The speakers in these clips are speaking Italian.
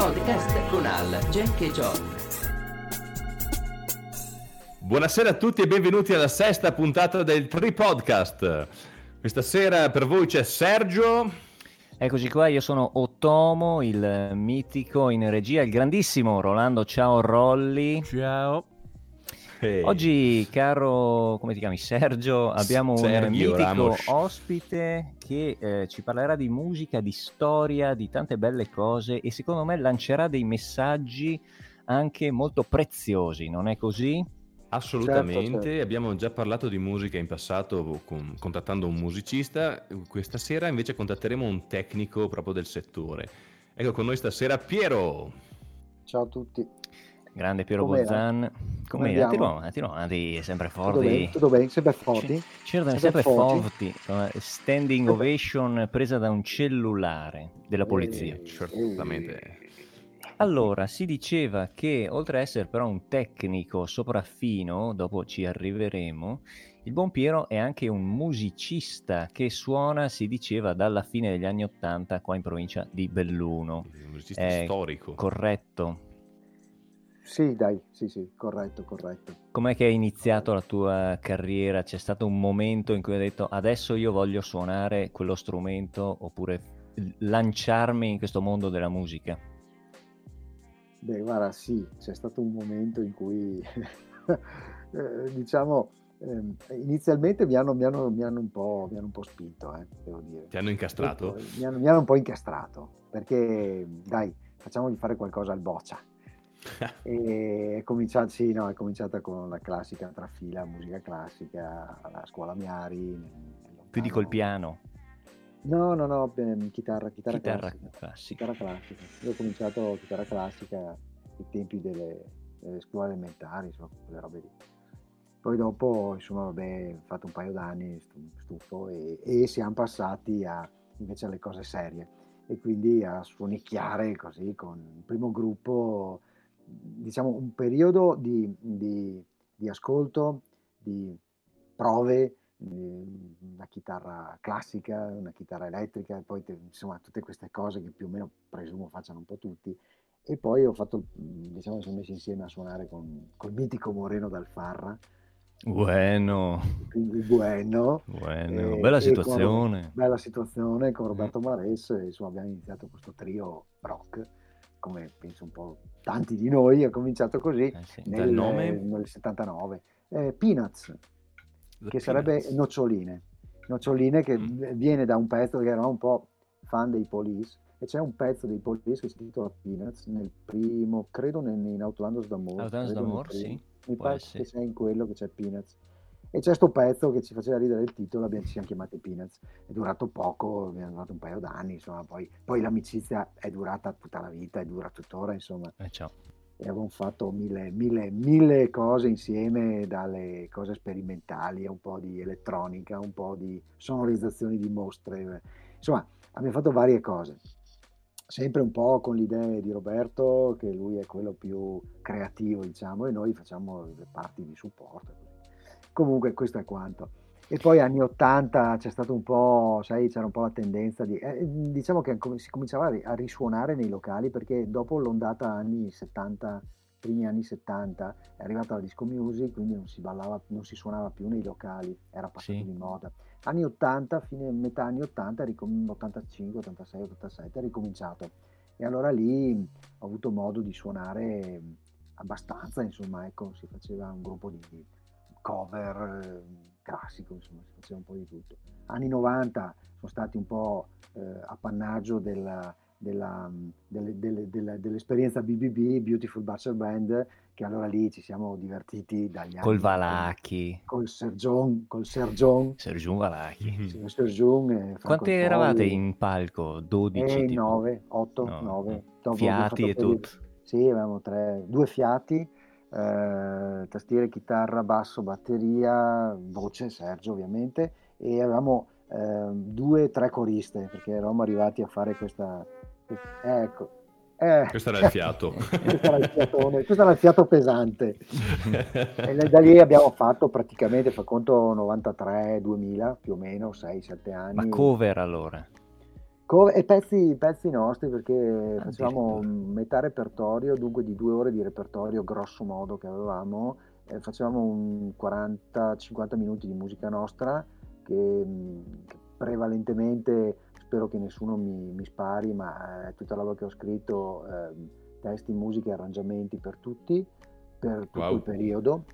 Podcast con Al, Jack e John. Buonasera a tutti e benvenuti alla sesta puntata del Tri Podcast. Questa sera per voi c'è Sergio. Eccoci qua, io sono Otomo, il mitico in regia, il grandissimo Rolando. Ciao Rolli. Ciao. Hey. Oggi, caro, come ti chiami? Sergio, abbiamo Sergio un mitico Ramos. ospite che eh, ci parlerà di musica, di storia, di tante belle cose e secondo me lancerà dei messaggi anche molto preziosi, non è così? Assolutamente, certo, certo. abbiamo già parlato di musica in passato con, contattando un musicista, questa sera invece contatteremo un tecnico proprio del settore. Ecco con noi stasera Piero. Ciao a tutti. Grande Piero Com'era? Bozzan. Come Tiro, tiro avanti, sempre forti. Tutto bene, sempre forti. C'erano sempre, sempre forti. forti. Standing ovation presa da un cellulare della polizia. Eh, certamente. Allora, si diceva che oltre ad essere però un tecnico sopraffino, dopo ci arriveremo, il buon Piero è anche un musicista che suona, si diceva, dalla fine degli anni Ottanta qua in provincia di Belluno. Un musicista è storico. Corretto. Sì, dai, sì, sì, corretto, corretto. Com'è che hai iniziato la tua carriera? C'è stato un momento in cui hai detto adesso io voglio suonare quello strumento oppure lanciarmi in questo mondo della musica? Beh, guarda, sì, c'è stato un momento in cui, eh, diciamo, eh, inizialmente mi hanno, mi, hanno, mi, hanno mi hanno, un po', spinto, eh, devo dire. Ti hanno incastrato? Hanno, mi hanno un po' incastrato, perché, dai, facciamogli fare qualcosa al boccia. E è cominciata, sì, no, è cominciata con la classica trafila, musica classica, alla scuola Miari. Più col piano. No, no, no, chitarra, chitarra, chitarra classica. classica. Chitarra classica. Io ho cominciato chitarra classica ai tempi delle, delle scuole elementari, insomma, quelle robe lì. Poi dopo, insomma, vabbè, ho fatto un paio d'anni, stufo, e, e siamo passati a, invece alle cose serie. E quindi a suonicchiare così con il primo gruppo, diciamo, un periodo di, di, di ascolto, di prove, una chitarra classica, una chitarra elettrica, e poi insomma tutte queste cose che più o meno presumo facciano un po' tutti. E poi ho fatto, diciamo, mi sono messo insieme a suonare con col mitico Moreno D'Alfarra. Bueno. Bueno. bueno. E, bella situazione. Con, bella situazione con Roberto mm. Mares, insomma abbiamo iniziato questo trio rock, come penso un po' tanti di noi, è cominciato così eh sì. nel, nel, 79. Eh, Peanuts, che sarebbe Noccioline. Noccioline che mm. viene da un pezzo che eravamo un po' fan dei Police e c'è un pezzo dei Police che si intitola Peanuts nel primo, credo in Autolandos d'Amore. Autolandos d'Amore, sì. Mi pare che sia in quello che c'è Peanuts. E c'è questo pezzo che ci faceva ridere il titolo, abbiamo, ci siamo chiamati Peanuts. È durato poco, abbiamo durato un paio d'anni, insomma, poi, poi l'amicizia è durata tutta la vita, e dura tuttora, insomma. Eh, ciao e avevamo fatto mille, mille, mille cose insieme, dalle cose sperimentali a un po' di elettronica, un po' di sonorizzazioni di mostre, insomma abbiamo fatto varie cose, sempre un po' con l'idea di Roberto che lui è quello più creativo diciamo e noi facciamo le parti di supporto. Comunque questo è quanto. E poi anni 80 c'è stato un po', sai, c'era un po' la tendenza di, eh, diciamo che si cominciava a risuonare nei locali perché dopo l'ondata anni 70, primi anni 70, è arrivata la disco music, quindi non si ballava, non si suonava più nei locali, era passato sì. di moda. Anni 80, fine, metà anni 80, 85, 86, 87, è ricominciato. E allora lì ho avuto modo di suonare abbastanza, insomma, ecco, si faceva un gruppo di cover classico, insomma, si faceva un po' di tutto. Anni 90 sono stati un po' eh, appannaggio della, della, delle, delle, delle, dell'esperienza BBB, Beautiful Butcher Band, che allora lì ci siamo divertiti dagli anni. Col Valacchi. Col Sergion, col Sergion. Sergion Valacchi. Sì, Sergion Quante eravate in palco? 12? Eh, 9, 8, no. 9. Fiati e tutto? Sì, avevamo tre, due fiati eh, tastiere, chitarra, basso, batteria, voce, Sergio ovviamente, e avevamo eh, due o tre coriste perché eravamo arrivati a fare questa... Ecco, eh, questo era il fiato. questo, era il fiatone, questo era il fiato pesante. e da lì abbiamo fatto praticamente, fa conto, 93-2000 più o meno, 6-7 anni. Ma cover allora? Co- e pezzi, pezzi nostri perché ah, facevamo metà repertorio, dunque di due ore di repertorio grosso modo che avevamo, eh, facevamo un 40-50 minuti di musica nostra che, che, prevalentemente, spero che nessuno mi, mi spari, ma è tutta la roba che ho scritto, eh, testi, musiche, arrangiamenti per tutti, per tutto wow. il periodo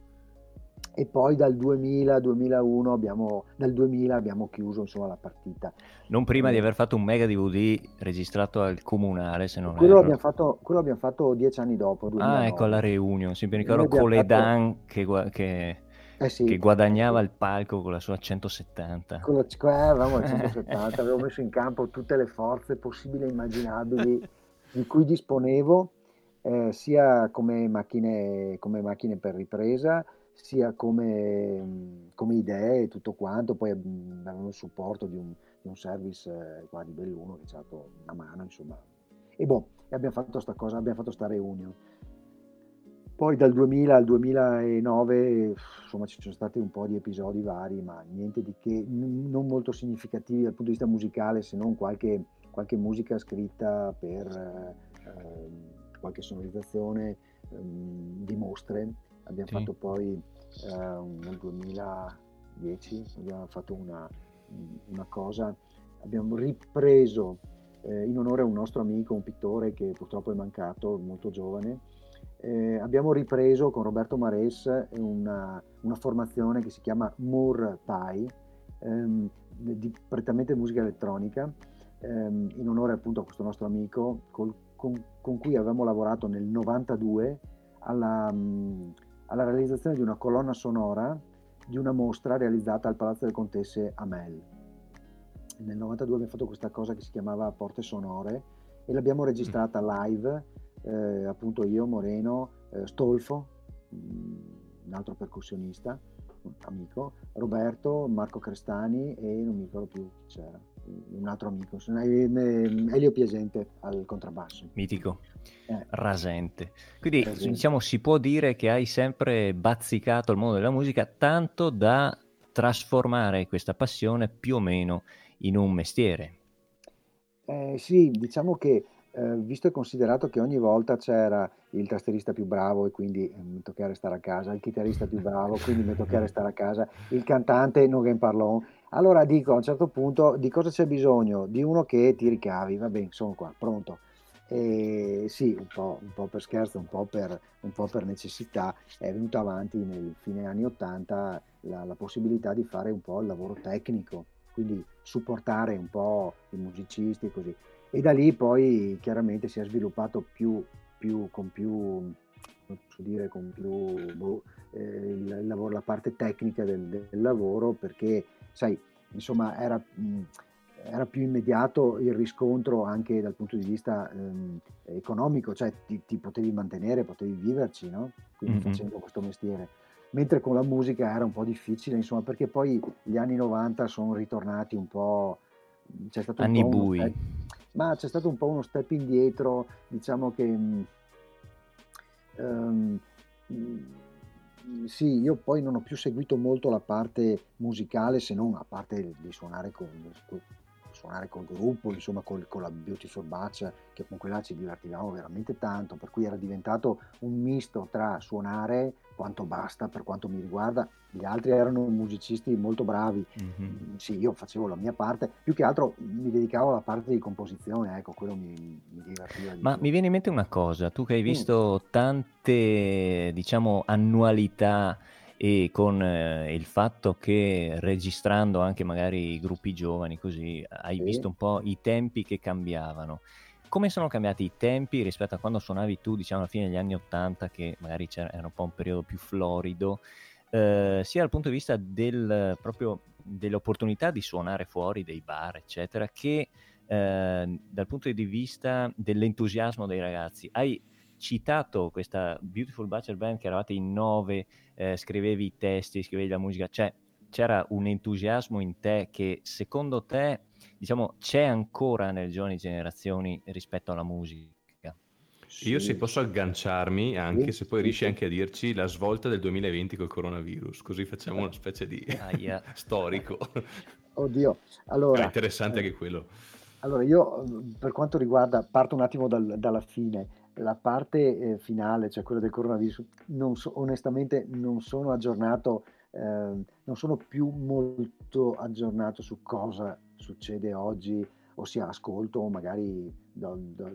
e poi dal 2000-2001 abbiamo, dal 2000 abbiamo chiuso insomma, la partita. Non prima di aver fatto un mega DVD registrato al comunale, se non quello erro. Fatto, quello l'abbiamo fatto dieci anni dopo. 2009. Ah, ecco la reunion, sì, mi ricordo Coledan fatto... che, che, eh sì, che, guadagnava il palco con la sua 170. Con la, eh, avevamo la 170, avevo messo in campo tutte le forze possibili e immaginabili di cui disponevo, eh, sia come macchine, come macchine per ripresa, sia come, come idee e tutto quanto, poi avevamo il supporto di un, di un service eh, qua di Belluno che ci ha dato una mano, insomma. E boh, abbiamo fatto sta cosa, abbiamo fatto sta reunion. Poi dal 2000 al 2009, insomma, ci sono stati un po' di episodi vari, ma niente di che, non molto significativi dal punto di vista musicale, se non qualche, qualche musica scritta per eh, qualche sonorizzazione eh, di mostre abbiamo sì. fatto poi eh, nel 2010 abbiamo fatto una, una cosa, abbiamo ripreso eh, in onore a un nostro amico, un pittore che purtroppo è mancato, molto giovane, eh, abbiamo ripreso con Roberto Mares una, una formazione che si chiama Moore Pie, ehm, di prettamente musica elettronica, ehm, in onore appunto a questo nostro amico col, con, con, cui avevamo lavorato nel 92 alla, alla realizzazione di una colonna sonora di una mostra realizzata al Palazzo delle Contesse a Mel. Nel 92 abbiamo fatto questa cosa che si chiamava Porte Sonore e l'abbiamo registrata live, eh, appunto io, Moreno, eh, Stolfo, mm, un altro percussionista, un amico, Roberto, Marco Crestani e non mi ricordo più chi c'era, un altro amico, Elio Piesente al contrabbasso. Mitico eh. rasente. Quindi rasente. diciamo si può dire che hai sempre bazzicato il mondo della musica tanto da trasformare questa passione più o meno in un mestiere. Eh, sì, diciamo che eh, visto e considerato che ogni volta c'era il tastierista più bravo e quindi eh, mi toccava restare a casa, il chitarrista più bravo, quindi mi toccava restare a casa, il cantante non game parlon. Allora dico a un certo punto di cosa c'è bisogno? Di uno che ti ricavi, va bene, sono qua, pronto. E sì, un po', un po', per scherzo, un po' per, un po' per, necessità, è venuta avanti nel fine anni 80 la, la, possibilità di fare un po' il lavoro tecnico, quindi supportare un po' i musicisti e così. E da lì poi chiaramente si è sviluppato più, più con più, posso dire, con più boh, eh, il, il lavoro, la parte tecnica del, del lavoro, perché sai, insomma, era... Mh, era più immediato il riscontro anche dal punto di vista ehm, economico, cioè ti, ti, potevi mantenere, potevi viverci, no? Quindi mm-hmm. facendo questo mestiere. Mentre con la musica era un po' difficile, insomma, perché poi gli anni 90 sono ritornati un po'... C'è stato anni un po bui. Step, ma c'è stato un po' uno step indietro, diciamo che... Um, sì, io poi non ho più seguito molto la parte musicale se non a parte di suonare con, suonare col gruppo, insomma col, con la Beautiful Batch, che con quella ci divertivamo veramente tanto, per cui era diventato un misto tra suonare quanto basta per quanto mi riguarda, gli altri erano musicisti molto bravi, mm-hmm. sì, io facevo la mia parte, più che altro mi dedicavo alla parte di composizione, ecco, quello mi, mi divertiva. Ma più. mi viene in mente una cosa, tu che hai visto mm. tante, diciamo, annualità e con eh, il fatto che registrando anche magari i gruppi giovani così hai sì. visto un po' i tempi che cambiavano. Come sono cambiati i tempi rispetto a quando suonavi tu, diciamo alla fine degli anni Ottanta, che magari era un po' un periodo più florido, eh, sia dal punto di vista del, proprio dell'opportunità di suonare fuori dei bar, eccetera, che eh, dal punto di vista dell'entusiasmo dei ragazzi. Hai citato questa Beautiful Butcher Band che eravate in nove, eh, scrivevi i testi, scrivevi la musica, cioè c'era un entusiasmo in te che secondo te diciamo c'è ancora nelle giovani generazioni rispetto alla musica? Sì. Io se posso agganciarmi, anche sì, se poi riesci anche a dirci la svolta del 2020 col coronavirus, così facciamo una specie di storico. Oddio, allora... È interessante eh, anche quello. allora io per quanto riguarda, parto un attimo dal, dalla fine, la parte eh, finale, cioè quella del coronavirus, non so, onestamente non sono aggiornato, eh, non sono più molto aggiornato su cosa succede oggi, ossia ascolto magari do, do,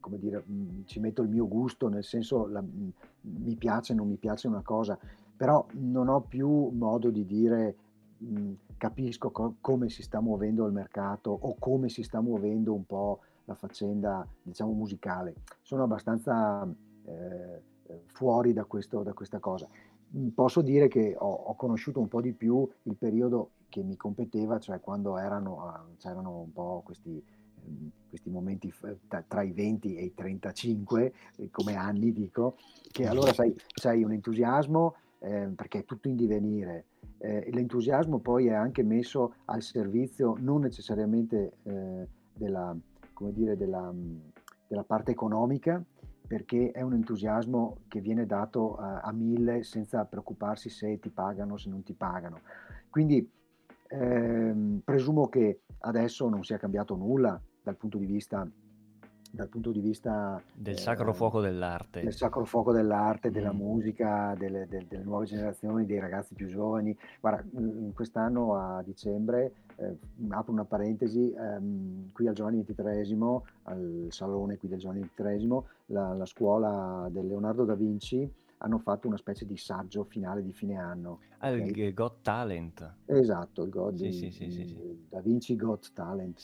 come dire, ci metto il mio gusto, nel senso la, mi piace, non mi piace una cosa, però non ho più modo di dire mh, capisco co- come si sta muovendo il mercato o come si sta muovendo un po' la faccenda, diciamo, musicale. Sono abbastanza eh, fuori da, questo, da, questa cosa. Posso dire che ho, ho, conosciuto un po' di più il periodo che mi competeva, cioè quando erano, ah, c'erano un po' questi, ehm, questi momenti tra i 20 e i 35, eh, come anni dico, che allora sai, sai un entusiasmo eh, perché è tutto in divenire, eh, l'entusiasmo poi è anche messo al servizio non necessariamente eh, della, dire, della, della, parte economica, perché è un entusiasmo che viene dato a, a mille senza preoccuparsi se ti pagano o se non ti pagano. Quindi ehm, presumo che adesso non sia cambiato nulla dal punto di vista dal punto di vista del sacro eh, fuoco dell'arte. Del sacro fuoco dell'arte, mm. della musica, delle, delle, delle, nuove generazioni, dei ragazzi più giovani. Guarda, quest'anno a dicembre, eh, apro una parentesi, ehm, qui al Giovanni XXIII, al salone qui del Giovanni XXIII, la, la scuola del Leonardo da Vinci hanno fatto una specie di saggio finale di fine anno. Ah, okay? il Got Talent. Esatto, il God sì, di, sì, sì, Da Vinci Got Talent.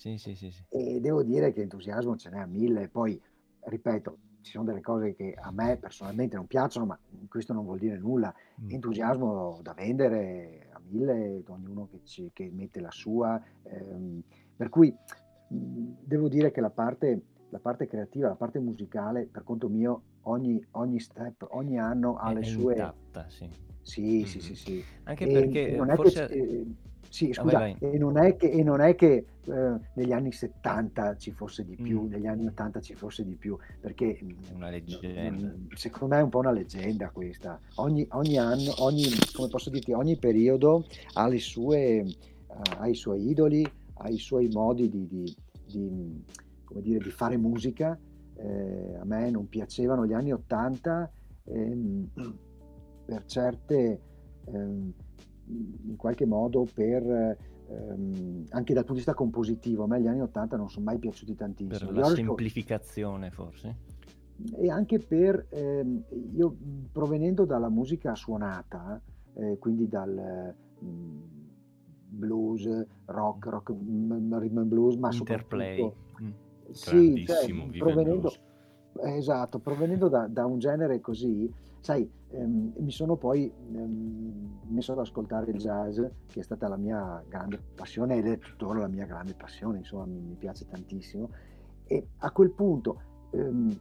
E devo dire che entusiasmo ce n'è a mille. Poi, ripeto, ci sono delle cose che a me personalmente non piacciono, ma questo non vuol dire nulla. Mm. Entusiasmo da vendere a mille, ognuno che, ci, che mette la sua. Ehm, per cui devo dire che la parte, la parte creativa, la parte musicale, per conto mio, ogni, ogni step, ogni anno ha è le sue... Intatta, sì. Sì, mm-hmm. sì, sì, sì. Anche e perché non forse... Che, eh, sì, scusa, vai, vai. E non è che, e non è che eh, negli anni 70 ci fosse di più, mm. negli anni 80 ci fosse di più, perché è una leggenda. secondo me è un po' una leggenda questa. Ogni, ogni anno, ogni, come posso dirti, ogni periodo ha, le sue, uh, ha i suoi idoli, ha i suoi modi di, di, di, dire, di fare musica eh, a me non piacevano gli anni 80 ehm, per certe, ehm, in qualche modo per, ehm, anche dal punto di vista compositivo, a me gli anni 80 non sono mai piaciuti tantissimo. Per la semplificazione forse? E anche per, ehm, io provenendo dalla musica suonata, eh, quindi dal... Mh, blues, rock, rock, rhythm and blues, ma Interplay. soprattutto mm. Sì, cioè, provenendo, esatto, provenendo da, da, un genere così, sai, ehm, mi sono poi ehm, messo ad ascoltare il jazz, che è stata la mia grande passione ed è tuttora la mia grande passione, insomma, mi, mi piace tantissimo. E a quel punto ehm,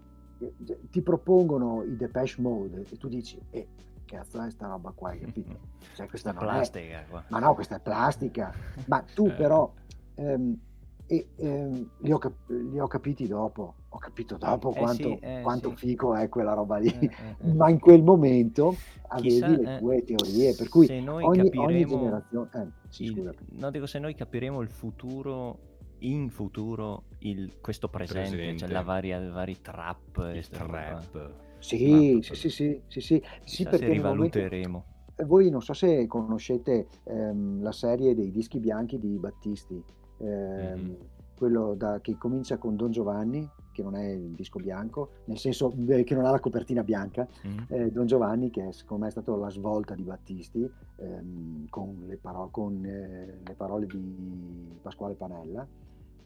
ti propongono i Depeche Mode e tu dici, eh, cazzo è sta roba qua, capito? Cioè, questa è plastica. È... Ma no, questa è plastica. Ma tu eh. però... Ehm, e ehm, li, ho cap- li, ho capiti dopo, ho capito dopo eh quanto, sì, eh quanto sì. fico è quella roba lì, eh, eh, eh. ma in quel momento avevi Chissà, le tue teorie, per cui ogni, ogni, generazione... Sì, il, no, dico, se noi capiremo il futuro in futuro il, questo presente, presente. cioè la varia, vari trap, il trap. Sì, sì, sì, sì, sì, sì, sì perché rivaluteremo. Voi non so se conoscete ehm, la serie dei dischi bianchi di Battisti mm-hmm. quello da, che comincia con Don Giovanni, che non è il disco bianco, nel senso eh, che non ha la copertina bianca, mm-hmm. eh, Don Giovanni che è, secondo me è stata la svolta di Battisti ehm, con, le, paro- con eh, le parole di Pasquale Panella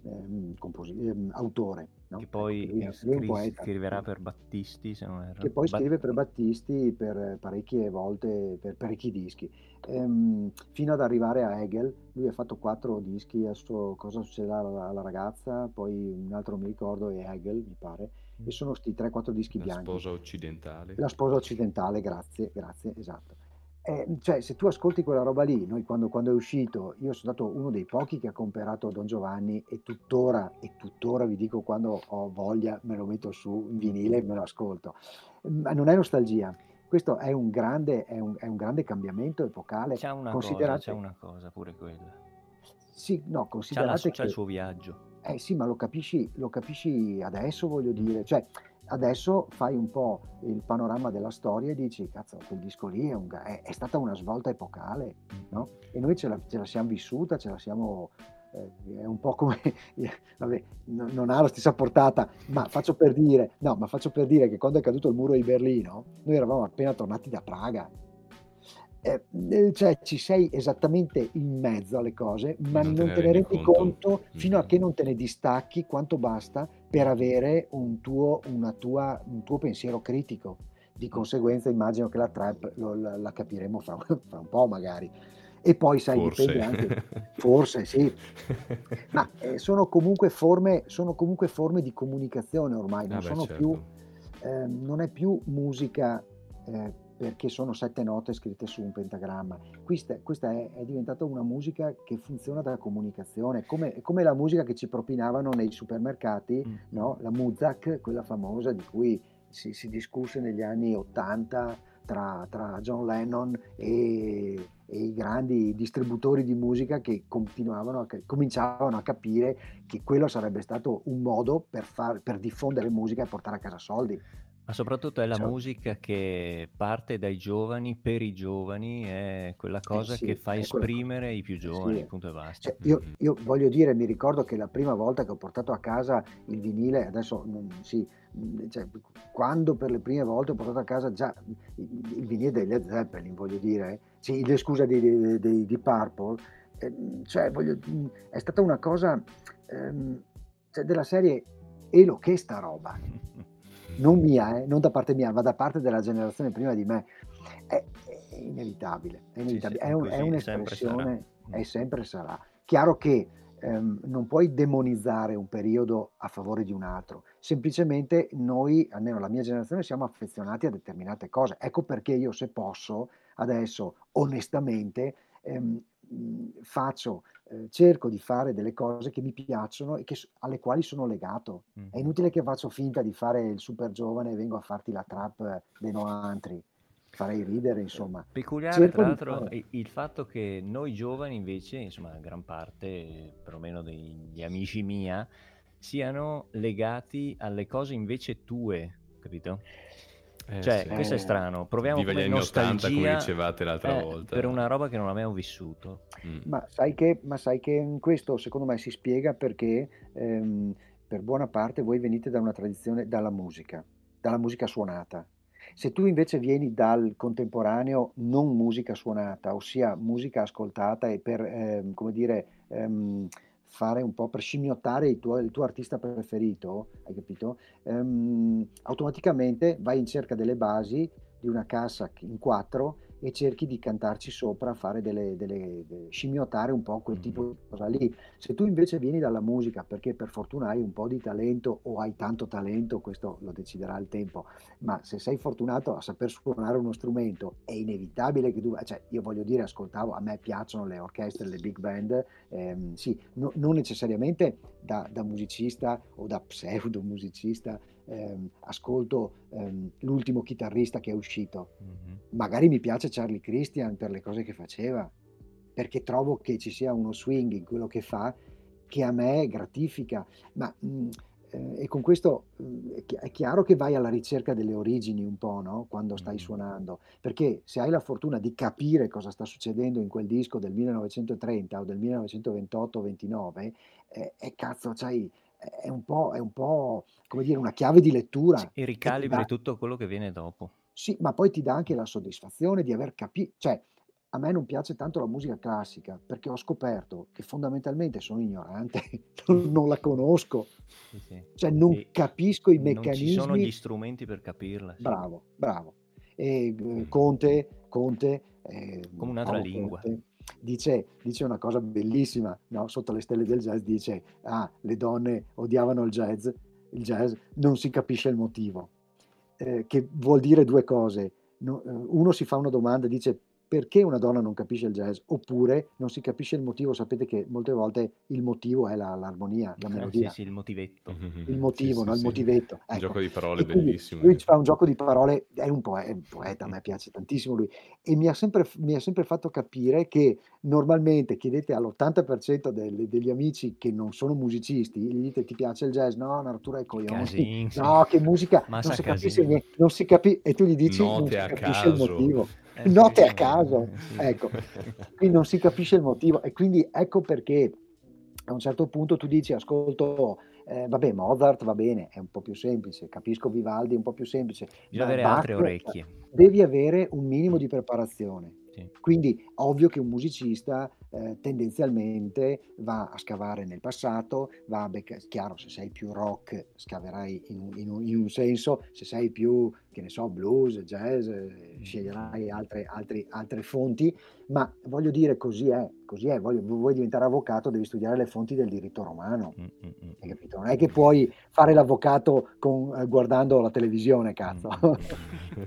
ehm, ehm, autore. No? Che poi ecco, scri- scriverà per Battisti, se non erro. Che poi scrive per Battisti per parecchie volte, per parecchi dischi. Ehm, fino ad arrivare a Hegel, lui ha fatto quattro dischi, adesso cosa succederà alla, alla ragazza, poi un altro mi ricordo è Hegel, mi pare, mm. e sono questi 3-4 dischi La bianchi. La sposa occidentale. La sposa occidentale, grazie, grazie, esatto. Eh, cioè, se tu ascolti quella roba lì, noi quando, quando, è uscito, io sono stato uno dei pochi che ha comprato Don Giovanni e tuttora, e tuttora vi dico quando ho voglia me lo metto su in vinile e me lo ascolto. Ma non è nostalgia, questo è un grande, è un, è un grande cambiamento epocale. C'è una, cosa, c'è una cosa pure quella. Sì, no, considerate c'è, la, c'è il suo viaggio Eh sì, ma lo capisci, lo capisci adesso, voglio dire, cioè adesso fai un po' il panorama della storia e dici, cazzo, quel disco lì è, un, è, è stata una svolta epocale, no? E noi ce la, ce la siamo vissuta, ce la siamo eh, è un po' come, vabbè, no, non ha la stessa portata, ma faccio per dire, no, ma faccio per dire che quando è caduto il muro di Berlino, noi eravamo appena tornati da Praga. Eh, eh cioè ci sei esattamente in mezzo alle cose, ma non, non te, ne rendi conto, conto fino a che non te ne distacchi quanto basta per avere un tuo, tua, un tuo pensiero critico. Di conseguenza immagino che la trap lo, la, la, capiremo fra, fra un po' magari e poi sai, forse. dipende anche, forse sì, ma eh, sono, comunque forme, sono comunque forme di comunicazione ormai, non, ah beh, certo. più, eh, non è più musica eh, perché sono sette note scritte su un pentagramma, questa, questa è, è, diventata una musica che funziona da comunicazione, come, come la musica che ci propinavano nei supermercati, mm. no? la Muzak, quella famosa di cui si, si discusse negli anni 80 tra, tra John Lennon e, e, i grandi distributori di musica che continuavano a, cominciavano a capire che quello sarebbe stato un modo per, far, per diffondere musica e portare a casa soldi. Ma soprattutto è la cioè, musica che parte dai giovani per i giovani, è quella eh cosa eh sì, che fa esprimere quella... i più giovani, sì. punto e basta. Cioè, io, io, voglio dire, mi ricordo che la prima volta che ho portato a casa il vinile, adesso non, sì, cioè, quando per le prime volte ho portato a casa già il, il vinile dei Led Zeppelin, voglio dire, sì, le scuse di, di, di, di Purple, eh, cioè, voglio, è stata una cosa ehm, cioè, della serie Elo, che sta roba? Non mia, eh, non da parte mia, ma da parte della generazione prima di me. È, è inevitabile, è, inevitabile. Sì, è, un, è un'espressione, sempre è sempre sarà. Chiaro che ehm, non puoi demonizzare un periodo a favore di un altro, semplicemente noi, almeno la mia generazione, siamo affezionati a determinate cose. Ecco perché io se posso, adesso onestamente, ehm, faccio, eh, cerco di fare delle cose che mi piacciono e che, alle quali sono legato. Mm. È inutile che faccio finta di fare il super giovane e vengo a farti la trap dei noantri farei ridere, insomma. Peculiare, Cerco tra l'altro, il fatto che noi giovani invece, insomma, gran parte, perlomeno degli amici mia, siano legati alle cose invece tue, capito? Eh, cioè, sì. questo è strano. Proviamo Viva come nostalgia 80, come dicevate l'altra eh, volta. Per una roba che non abbiamo vissuto. Mm. Ma, sai che, ma sai che questo secondo me si spiega perché ehm, per buona parte voi venite da una tradizione, dalla musica, dalla musica suonata. Se tu invece vieni dal contemporaneo non musica suonata, ossia musica ascoltata e per, ehm, come dire, ehm, fare un po' per scimmiottare il tuo, il tuo artista preferito, hai capito? Ehm, automaticamente vai in cerca delle basi di una cassa in quattro e cerchi di cantarci sopra, fare delle, delle, delle scimmiottare un po' quel tipo di cosa lì. Se tu invece vieni dalla musica perché per fortuna hai un po' di talento o hai tanto talento, questo lo deciderà il tempo, ma se sei fortunato a saper suonare uno strumento è inevitabile che tu, cioè io voglio dire, ascoltavo, a me piacciono le orchestre, le big band, ehm, sì, no, non necessariamente da, da musicista o da pseudo musicista, ehm, ascolto ehm, l'ultimo chitarrista che è uscito. Mm-hmm. Magari mi piace Charlie Christian per le cose che faceva, perché trovo che ci sia uno swing in quello che fa che a me gratifica. Ma mh, mm, eh, e con questo mh, mm, è chiaro che vai alla ricerca delle origini un po', no? Quando stai mm-hmm. suonando, perché se hai la fortuna di capire cosa sta succedendo in quel disco del 1930 o del 1928-29, eh, eh, cazzo, c'hai è un po', è un po' come dire, una chiave di lettura. Sì, e ricalibri dà... tutto quello che viene dopo. Sì, ma poi ti dà anche la soddisfazione di aver capito, cioè a me non piace tanto la musica classica perché ho scoperto che fondamentalmente sono ignorante, non, la conosco, sì, sì. cioè non e capisco i meccanismi. Non ci sono gli strumenti per capirla. Sì. Bravo, bravo. E, eh, Conte, Conte eh, come un'altra lingua. Conte, dice, dice una cosa bellissima, no? sotto le stelle del jazz dice, ah, le donne odiavano il jazz, il jazz non si capisce il motivo, eh, che vuol dire due cose. Eh, uno si fa una domanda dice, perché una donna non capisce il jazz, oppure non si capisce il motivo. Sapete che molte volte il motivo è la, l'armonia, la melodia. Sì, sì, il motivetto. Il motivo, sì, no? il motivetto. Ecco. Un gioco di parole bellissimo. Lui fa un gioco di parole, è un, poeta, è un poeta, a me piace tantissimo lui. E mi ha sempre, mi ha sempre fatto capire che normalmente chiedete all'80% del, degli amici che non sono musicisti, gli dite ti piace il jazz? No, Natura è coglioni. No, che musica, non si capisce niente, non si capisce, e tu gli dici Note non si capisce caso. il motivo. Eh, Note a caso, sì. ecco, quindi non si capisce il motivo e quindi ecco perché a un certo punto tu dici ascolto eh, vabbè Mozart va bene è un po' più semplice capisco Vivaldi è un po' più semplice devi avere Bach, altre orecchie. devi avere un minimo di preparazione sì. Quindi ovvio che un musicista eh, tendenzialmente va a scavare nel passato, va a beccare, chiaro se sei più rock scaverai in un, in, un, in un, senso, se sei più, che ne so, blues, jazz, eh, sceglierai altre, altre, altre, fonti, ma voglio dire così è, così è, voglio, vuoi diventare avvocato devi studiare le fonti del diritto romano, mm, mm, mm. hai capito? Non è che puoi fare l'avvocato con, eh, guardando la televisione, cazzo.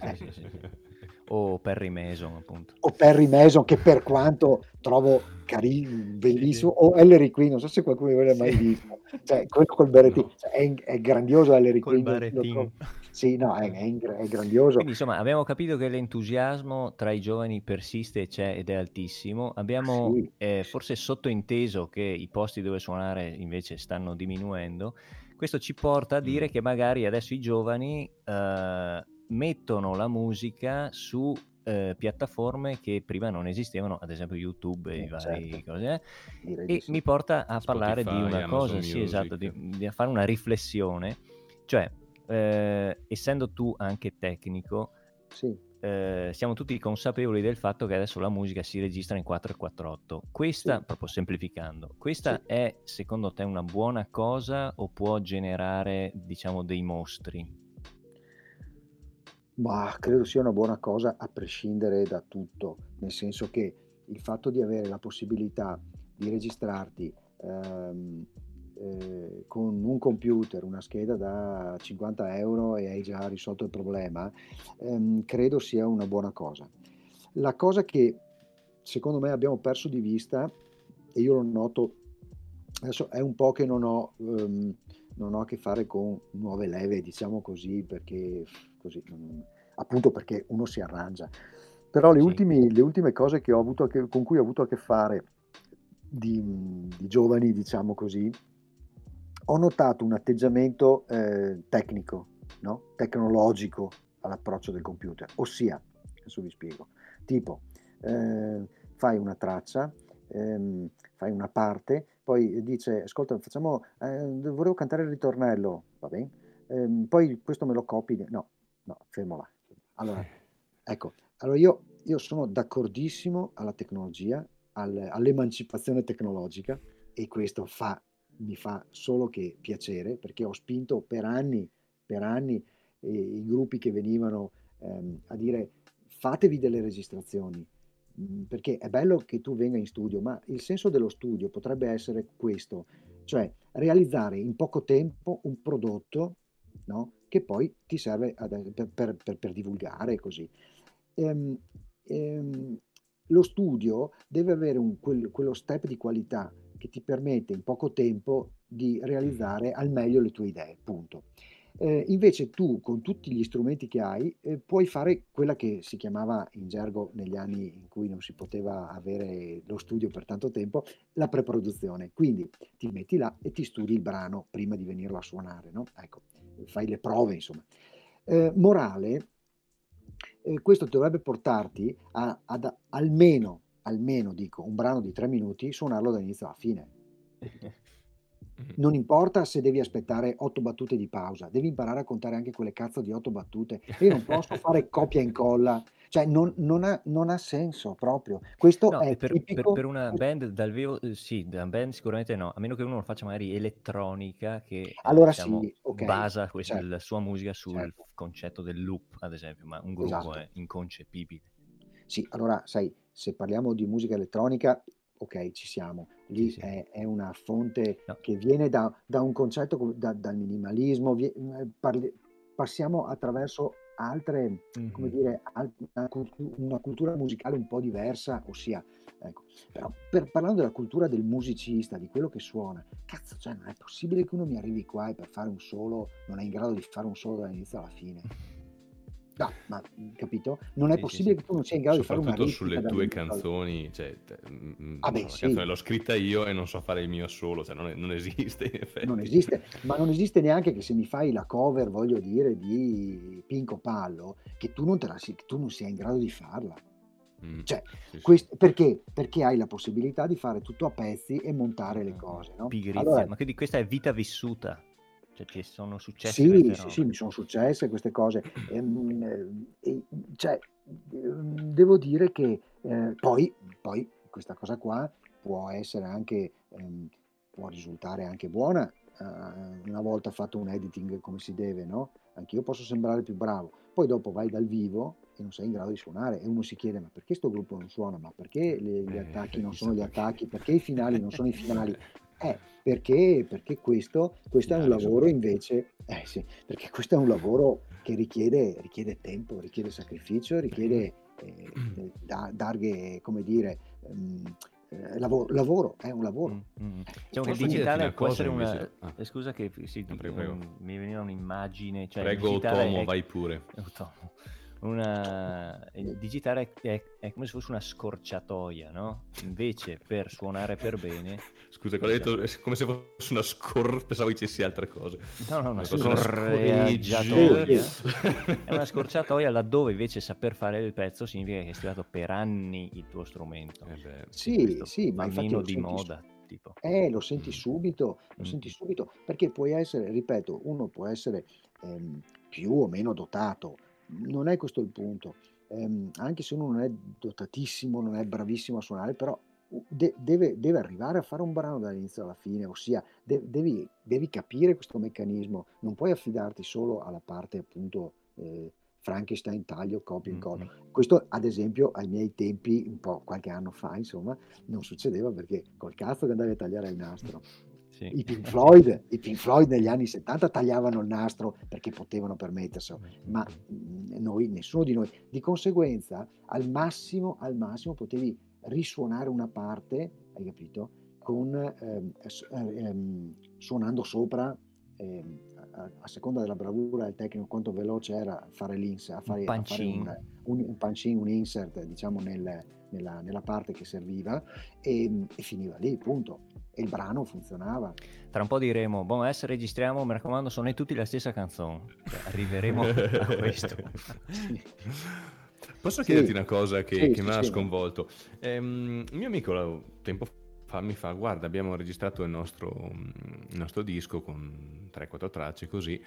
eh. sì, sì, sì o Perry Mason appunto. O Perry Mason che per quanto trovo carino bellissimo o Ellery Queen non so se qualcuno di voi l'ha mai visto. Cioè quello col berrettino no. cioè, è, è, grandioso Ellery Queen sì no è, è, è, grandioso. Quindi insomma abbiamo capito che l'entusiasmo tra i giovani persiste c'è ed è altissimo. Abbiamo sì. eh, forse sottointeso che i posti dove suonare invece stanno diminuendo. Questo ci porta a dire mm. che magari adesso i giovani eh, mettono la musica su eh, piattaforme che prima non esistevano, ad esempio YouTube e eh, vari certo. cose, eh? e sì. mi porta a Spotify, parlare di una Amazon cosa, Music. sì, esatto, di, di, fare una riflessione, cioè eh, essendo tu anche tecnico, sì. eh, siamo tutti consapevoli del fatto che adesso la musica si registra in 448. Questa, sì. proprio semplificando, questa sì. è secondo te una buona cosa o può generare, diciamo, dei mostri? Ma credo sia una buona cosa a prescindere da tutto, nel senso che il fatto di avere la possibilità di registrarti ehm, eh, con un computer, una scheda da 50 euro e hai già risolto il problema, ehm, credo sia una buona cosa. La cosa che secondo me abbiamo perso di vista, e io lo noto, adesso è un po' che non ho, ehm, non ho a che fare con nuove leve, diciamo così, perché così, appunto perché uno si arrangia. Però le, sì. ultimi, le ultime cose che con cui ho avuto a che fare di, di, giovani, diciamo così, ho notato un atteggiamento eh, tecnico, no? tecnologico all'approccio del computer, ossia, adesso vi spiego, tipo eh, fai una traccia, ehm, fai una parte, poi dice, ascolta, facciamo, eh, volevo cantare il ritornello, va bene, ehm, poi questo me lo copi, no, no, fermo là, allora, ecco, allora io, io sono d'accordissimo alla tecnologia, al, all'emancipazione tecnologica e questo fa, mi fa solo che piacere perché ho spinto per anni, per anni eh, i gruppi che venivano ehm, a dire fatevi delle registrazioni, perché è bello che tu venga in studio, ma il senso dello studio potrebbe essere questo, cioè realizzare in poco tempo un prodotto no? che poi ti serve ad, per, per, per, per, divulgare così. Ehm, ehm, lo studio deve avere un, quel, quello step di qualità che ti permette in poco tempo di realizzare al meglio le tue idee, punto. Eh, invece tu con tutti gli strumenti che hai eh, puoi fare quella che si chiamava in gergo negli anni in cui non si poteva avere lo studio per tanto tempo, la preproduzione. Quindi ti metti là e ti studi il brano prima di venirlo a suonare, no? Ecco fai le prove, insomma. Eh, morale, eh, questo dovrebbe portarti a, ad almeno, almeno dico, un brano di tre minuti, suonarlo dall'inizio alla fine. Non importa se devi aspettare otto battute di pausa, devi imparare a contare anche quelle cazzo di otto battute. Io non posso fare copia e incolla cioè non, non, ha, non ha, senso proprio. Questo no, è per, tipico... per, per, una band dal vivo, eh, sì, da band sicuramente no, a meno che uno lo faccia magari elettronica che eh, allora diciamo, sì, okay. basa questa, certo. la sua musica sul certo. concetto del loop, ad esempio, ma un gruppo esatto. è inconcepibile. Sì, allora sai, se parliamo di musica elettronica, ok, ci siamo. Lì sì, sì. È, è, una fonte no. che viene da, da un concetto, da, dal minimalismo, vie, eh, parli, passiamo attraverso altre, mm-hmm. come dire, una, una, cultura musicale un po' diversa, ossia, ecco, però per, parlando della cultura del musicista, di quello che suona, cazzo, cioè non è possibile che uno mi arrivi qua e per fare un solo non è in grado di fare un solo dall'inizio alla fine. No, ma capito? Non è sì, possibile sì, che tu non sia in grado di fare una Soprattutto sulle tue canzoni, cioè, mm, mm, ah, beh, sì. l'ho scritta io e non so fare il mio solo, cioè non, è, non esiste in effetti. Non esiste, ma non esiste neanche che se mi fai la cover, voglio dire, di Pinco Pallo, che tu non, te la, che tu non sia in grado di farla. Mm, cioè, sì, quest- perché? Perché hai la possibilità di fare tutto a pezzi e montare le cose, no? Pigrizia, allora, ma quindi questa è vita vissuta. Cioè, ti sono successe sì, sì, sì, mi sono successe queste cose. Ehm, e, cioè, ehm, devo dire che eh, poi, poi, questa cosa qua può essere anche, ehm, può risultare anche buona eh, una volta fatto un editing come si deve, no? Anche io posso sembrare più bravo. Poi dopo vai dal vivo e non sei in grado di suonare e uno si chiede ma perché sto gruppo non suona, ma perché le, gli eh, attacchi non sono gli attacchi, perché i finali non sono i finali. Eh, perché, perché questo, questo è un lavoro invece, eh sì, perché questo è un lavoro che richiede, richiede tempo, richiede sacrificio, richiede eh, da, darghe, come dire, um, eh, lavoro, lavoro, è un lavoro. Mm, mm. Diciamo il digitale può essere una... Ah. Eh, scusa che sì, prego, prego. mi veniva un'immagine... Cioè prego Tomo, è... vai pure. Tomo una... il digitale è, è, come se fosse una scorciatoia, no? Invece per suonare per bene... Scusa, ho detto è come se fosse una scor... pensavo dicessi altre cose. No, no, una scorciatoia. è una scorciatoia laddove invece saper fare il pezzo significa che hai studiato per anni il tuo strumento. Eh beh, sì, sì, ma meno di moda. Tipo. Eh, lo senti subito, lo mm. senti subito, perché puoi essere, ripeto, uno può essere ehm, più o meno dotato, non è questo il punto. Eh, anche se uno non è dotatissimo, non è bravissimo a suonare, però de- deve, deve, arrivare a fare un brano dall'inizio alla fine, ossia de- devi, devi, capire questo meccanismo, non puoi affidarti solo alla parte appunto eh, Frankenstein, taglio, copia e incolla. Mm-hmm. Questo ad esempio ai miei tempi, un po' qualche anno fa, insomma, non succedeva perché col cazzo che andavi a tagliare il nastro. Sì. I, Pink Floyd, I Pink Floyd negli anni 70 tagliavano il nastro perché potevano permetterselo, ma noi, nessuno di noi. Di conseguenza, al massimo, al massimo potevi risuonare una parte, hai capito, con, ehm, ehm, suonando sopra, ehm, a, a, seconda della bravura del tecnico, quanto veloce era fare l'insert, a fare, un. A un, un, un, punching, un insert, diciamo, nel, nella, nella, parte che serviva e, e finiva lì, punto e il brano funzionava. Tra un po' diremo, boh, adesso registriamo, mi raccomando, sono tutti la stessa canzone. Cioè, arriveremo a questo. sì. Posso sì. chiederti una cosa che, sì, che mi ha sconvolto? Un mio amico tempo fa mi fa, guarda, abbiamo registrato il nostro, il nostro disco con 3-4 tracce così,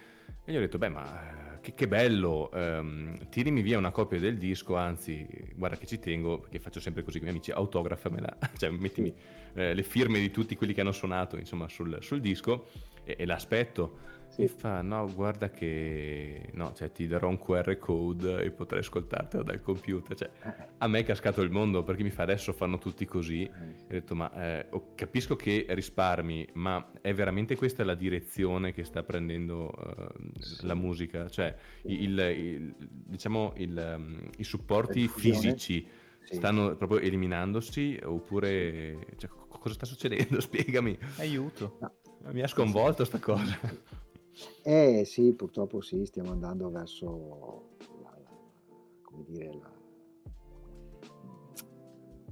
e gli ho detto, beh, ma che, che bello, um, tirimi via una copia del disco, anzi, guarda che ci tengo, perché faccio sempre così con i miei amici, autografamela, cioè mettimi eh, le firme di tutti quelli che hanno suonato, insomma, sul, sul disco, e, e l'aspetto sì. E fa, no, guarda che no, cioè, ti darò un QR code e potrai ascoltartelo dal computer. Cioè, eh. a me è cascato il mondo perché mi fa adesso fanno tutti così. Eh. ho detto, ma eh, capisco che risparmi, ma è veramente questa la direzione che sta prendendo uh, sì. la musica? Cioè, il, il, diciamo, il, um, i supporti fisici sì. stanno proprio eliminandosi oppure cioè, cosa sta succedendo? Spiegami. Aiuto. No. Mi ha sconvolto sta cosa. Eh sì, purtroppo sì, stiamo andando verso la, la, come dire, la...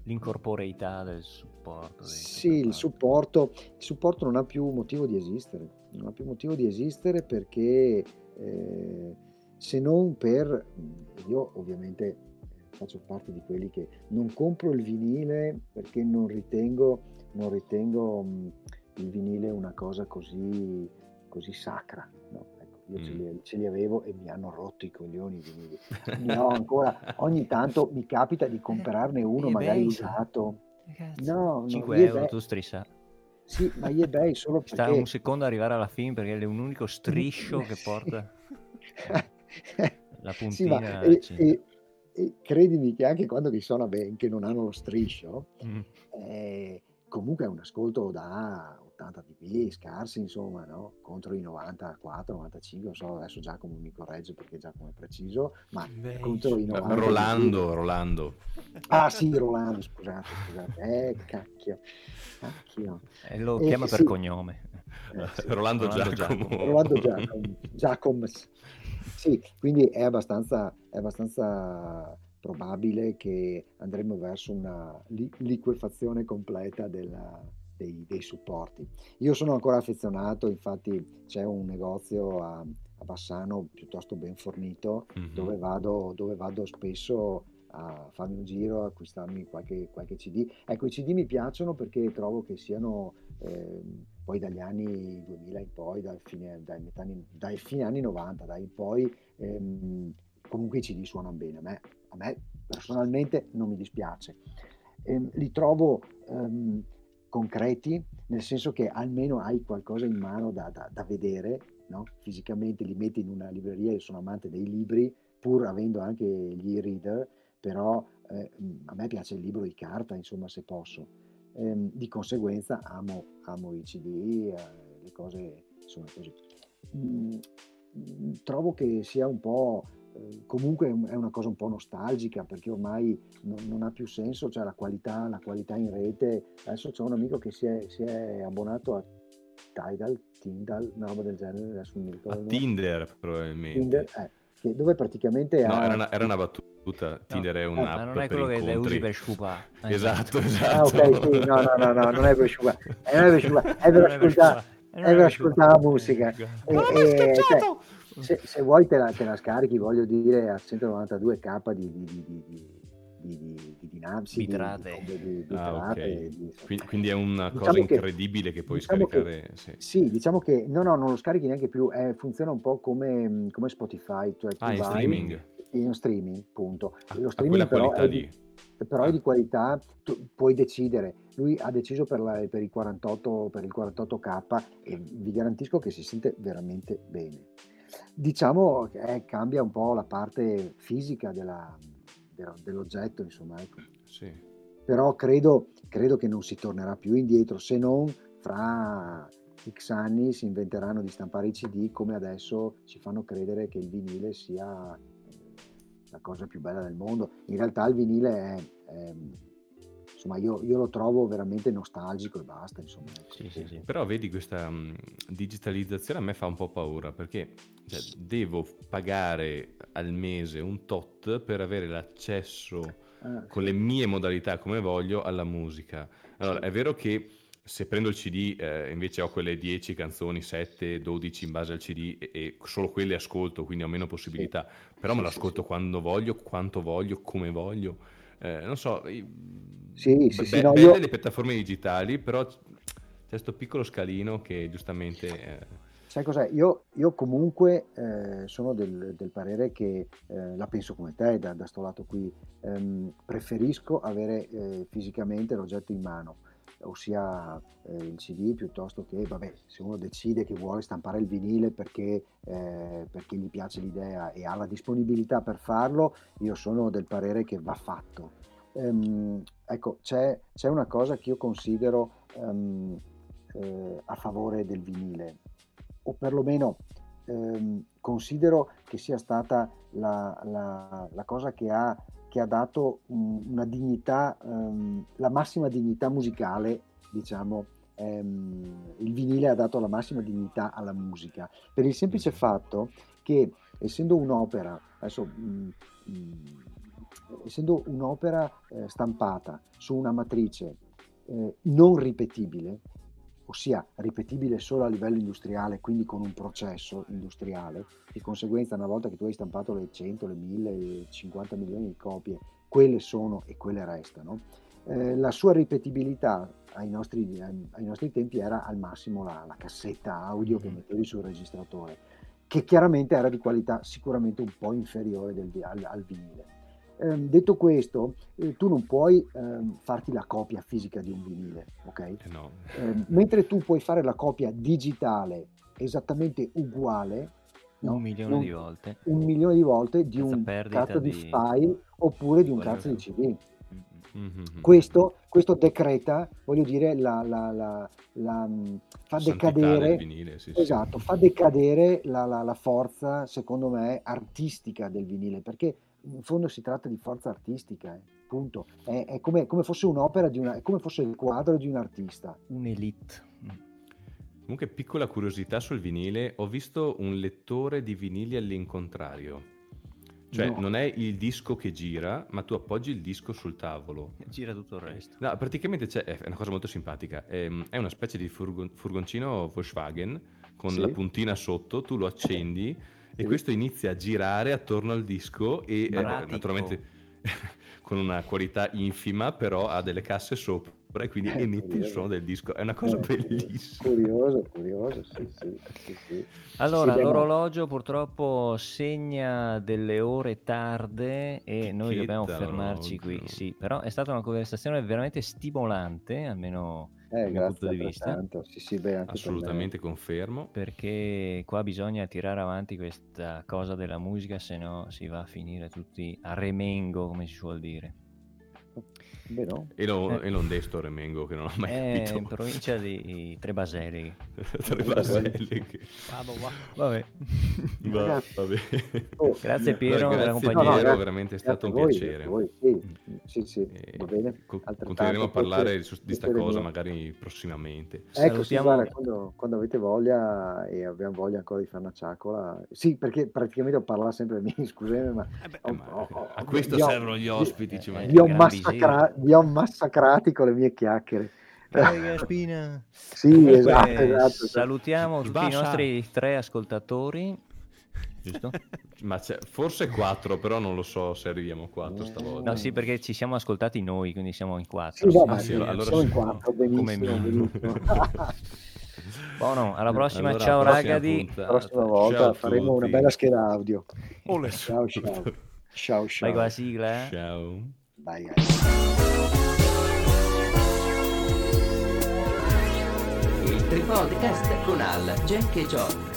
l'incorporeità del supporto. Sì, il supporto, il supporto non ha più motivo di esistere, non ha più motivo di esistere perché eh, se non per, io ovviamente faccio parte di quelli che non compro il vinile perché non ritengo, non ritengo il vinile una cosa così così sacra. No? Ecco, io mm. ce, li, ce, li, avevo e mi hanno rotto i coglioni. Quindi ne ho ancora, ogni tanto mi capita di comprarne uno, magari eBay, usato. No, 5 euro eBay, tu striscia. Sì, ma gli eBay solo perché... Sta un secondo ad arrivare alla fine perché è un unico striscio che porta la puntina. Sì, e, e, e, credimi che anche quando vi suona bene, che non hanno lo striscio, mm. eh, comunque è un ascolto da 80 dB scarsi, insomma, no? contro i 94, 95, non so, adesso Giacomo mi corregge perché Giacomo è preciso, ma Beh, contro i 90 Rolando, dB. Rolando. Ah sì, Rolando, scusate, scusate, eh, cacchio, cacchio. E lo e, chiama per sì. cognome. Eh, sì. Rolando, Rolando Giacomo. Giacomo. Rolando Giacomo. Giacoms. Sì, quindi è abbastanza, è abbastanza probabile che andremo verso una li- liquefazione completa della, dei, dei, supporti. Io sono ancora affezionato, infatti c'è un negozio a, a Bassano piuttosto ben fornito mm-hmm. dove, vado, dove vado spesso a farmi un giro, a acquistarmi qualche, qualche, CD. Ecco, i CD mi piacciono perché trovo che siano eh, poi dagli anni 2000 in poi, dal fine, dai, anni, dai fine anni 90, dai poi, ehm, comunque i CD suonano bene. A me, a me personalmente non mi dispiace. Eh, li trovo ehm, concreti, nel senso che almeno hai qualcosa in mano da, da, da vedere, no? fisicamente li metti in una libreria, io sono amante dei libri, pur avendo anche gli e-reader, però eh, a me piace il libro di carta, insomma, se posso. Eh, di conseguenza amo, amo i CD, eh, le cose sono così. Mm, trovo che sia un po' Ehm, comunque è una cosa un po' nostalgica perché ormai non, non, ha più senso, cioè la qualità, la qualità in rete. Adesso c'è un amico che si è, si è abbonato a Tidal, Tindal, una roba del genere, adesso non mi ricordo. A Tinder probabilmente. Tinder, eh, dove praticamente... No, ha... era, una, era, una, battuta, Tinder no. è un'app Ma non è quello che le usi per sciupare. Esatto, esatto. Ah, ok, sì, no, no, no, no, non è per sciupare, è, per sciupare, è per ascoltare, è per ascoltare la musica. Ma non e, cioè, se, se, vuoi te la, te la, scarichi, voglio dire, a 192k di, di, di, di, di, di, di Dinamsi, bitrate. Di, di, di, ah, okay. quindi, quindi, è una diciamo cosa incredibile che, che puoi diciamo scaricare. Che, sì. sì. diciamo che no, no, non lo scarichi neanche più, eh, funziona un po' come, come Spotify. Cioè ah, in streaming. In streaming, punto. Lo streaming però è, di, però è di qualità, tu puoi decidere. Lui ha deciso per, la, per, il 48, per il 48K e vi garantisco che si sente veramente bene. Diciamo che eh, cambia un po' la parte fisica della, dell'oggetto, insomma, ecco. Sì. Però credo, credo che non si tornerà più indietro, se non fra X anni si inventeranno di stampare i CD come adesso ci fanno credere che il vinile sia la cosa più bella del mondo. In realtà il vinile è, è insomma io, io, lo trovo veramente nostalgico e basta insomma. Sì, sì, sì. però vedi questa um, digitalizzazione a me fa un po' paura perché cioè, devo pagare al mese un tot per avere l'accesso ah, con le mie modalità come voglio alla musica allora è vero che se prendo il CD eh, invece ho quelle 10 canzoni, 7, 12 in base al CD e, e solo quelle ascolto, quindi ho meno possibilità, sì. però me lo ascolto sì, quando voglio, quanto voglio, come voglio. Eh, non so, sì, sì, be- sì, no, belle io... le piattaforme digitali, però c'è questo piccolo scalino che giustamente... Eh... Sai cos'è? Io, io comunque eh, sono del, del, parere che eh, la penso come te da, da sto lato qui, ehm, preferisco avere eh, fisicamente l'oggetto in mano, ossia eh, il CD piuttosto che, vabbè, se uno decide che vuole stampare il vinile perché, eh, perché gli piace l'idea e ha la disponibilità per farlo, io sono del parere che va fatto. Ehm, ecco, c'è, c'è, una cosa che io considero ehm, eh, a favore del vinile, o perlomeno ehm, considero che sia stata la, la, la cosa che ha, che ha, dato una dignità, ehm, la massima dignità musicale, diciamo, ehm, il vinile ha dato la massima dignità alla musica, per il semplice fatto che essendo un'opera, adesso mh, mh, essendo un'opera eh, stampata su una matrice eh, non ripetibile, ossia ripetibile solo a livello industriale, quindi con un processo industriale, di conseguenza una volta che tu hai stampato le 100, le 1000, le 50 milioni di copie, quelle sono e quelle restano, eh, la sua ripetibilità ai nostri, ai nostri, tempi era al massimo la, la cassetta audio che mm-hmm. mettevi sul registratore, che chiaramente era di qualità sicuramente un po' inferiore del, al, al vinile. Eh, detto questo, eh, tu non puoi eh, farti la copia fisica di un vinile, ok? Eh, no. Ehm, mentre tu puoi fare la copia digitale esattamente uguale, no? un milione un, di volte, un milione di volte di un cazzo di... di file oppure di un cazzo di CD. Mm-hmm. Questo, questo, decreta, voglio dire, la, la, la, la fa decadere, vinile, sì, esatto, sì. fa decadere la, forza, secondo me, artistica del vinile, perché in fondo si tratta di forza artistica, eh, punto. È, è come, come, fosse un'opera, di una, è come fosse il quadro di un artista. Un'elite. Comunque, piccola curiosità sul vinile, ho visto un lettore di vinili all'incontrario. Cioè, no. non è il disco che gira, ma tu appoggi il disco sul tavolo. Gira tutto il resto. No, praticamente è una cosa molto simpatica. È, ehm, è una specie di furgon, furgoncino Volkswagen con sì. la puntina sotto, tu lo accendi. E questo inizia a girare attorno al disco e eh, naturalmente con una qualità infima, però ha delle casse sopra e quindi eh, emetti il suono del disco. È una cosa eh, bellissima. Curioso, curioso, sì, sì, sì, sì. Allora, sì, l'orologio purtroppo segna delle ore tarde e noi che dobbiamo fermarci qui. Sì, però è stata una conversazione veramente stimolante, almeno eh, dal punto di vista. Sì, sì, beh, Assolutamente confermo. Perché qua bisogna tirare avanti questa cosa della musica, se no si va a finire tutti a remengo, come si suol dire. Beh, no. E, lo, eh. e l'ondesto Remengo che non ho mai è capito. in provincia di Trebaselli. Trebaselli. Vado, va. Vabbè. Va, vabbè. Oh, grazie Piero per la compagnia. No, no, Piero, veramente è stato un voi, piacere. Voi, sì, sì, sì, va bene. Co- continueremo a parlare di questa cosa magari prossimamente. Ecco, sì, guarda, quando, quando, avete voglia e abbiamo voglia ancora di fare una ciacola. Sì, perché praticamente ho parlato sempre di me, scusate, ma... Eh beh, oh, ma oh, oh, a questo servono gli ospiti. Ci vi ho massacrato vi ho massacrati con le mie chiacchiere. Spina. sì, esatto, esatto, esatto, Salutiamo tutti i nostri tre ascoltatori. Giusto? Ma forse quattro, però non lo so se arriviamo a quattro stavolta. No, sì, perché ci siamo ascoltati noi, quindi siamo in quattro. Sì, ah, sì, allora siamo in quattro, benissimo. benissimo. Buono, alla prossima, allora, ciao ragazzi. La prossima volta ciao faremo una bella scheda audio. Ole. Ciao, ciao. Ciao, ciao. Vai con la sigla, eh? Ciao. Bye guys. Il Tripodcast con Al, Jack e John.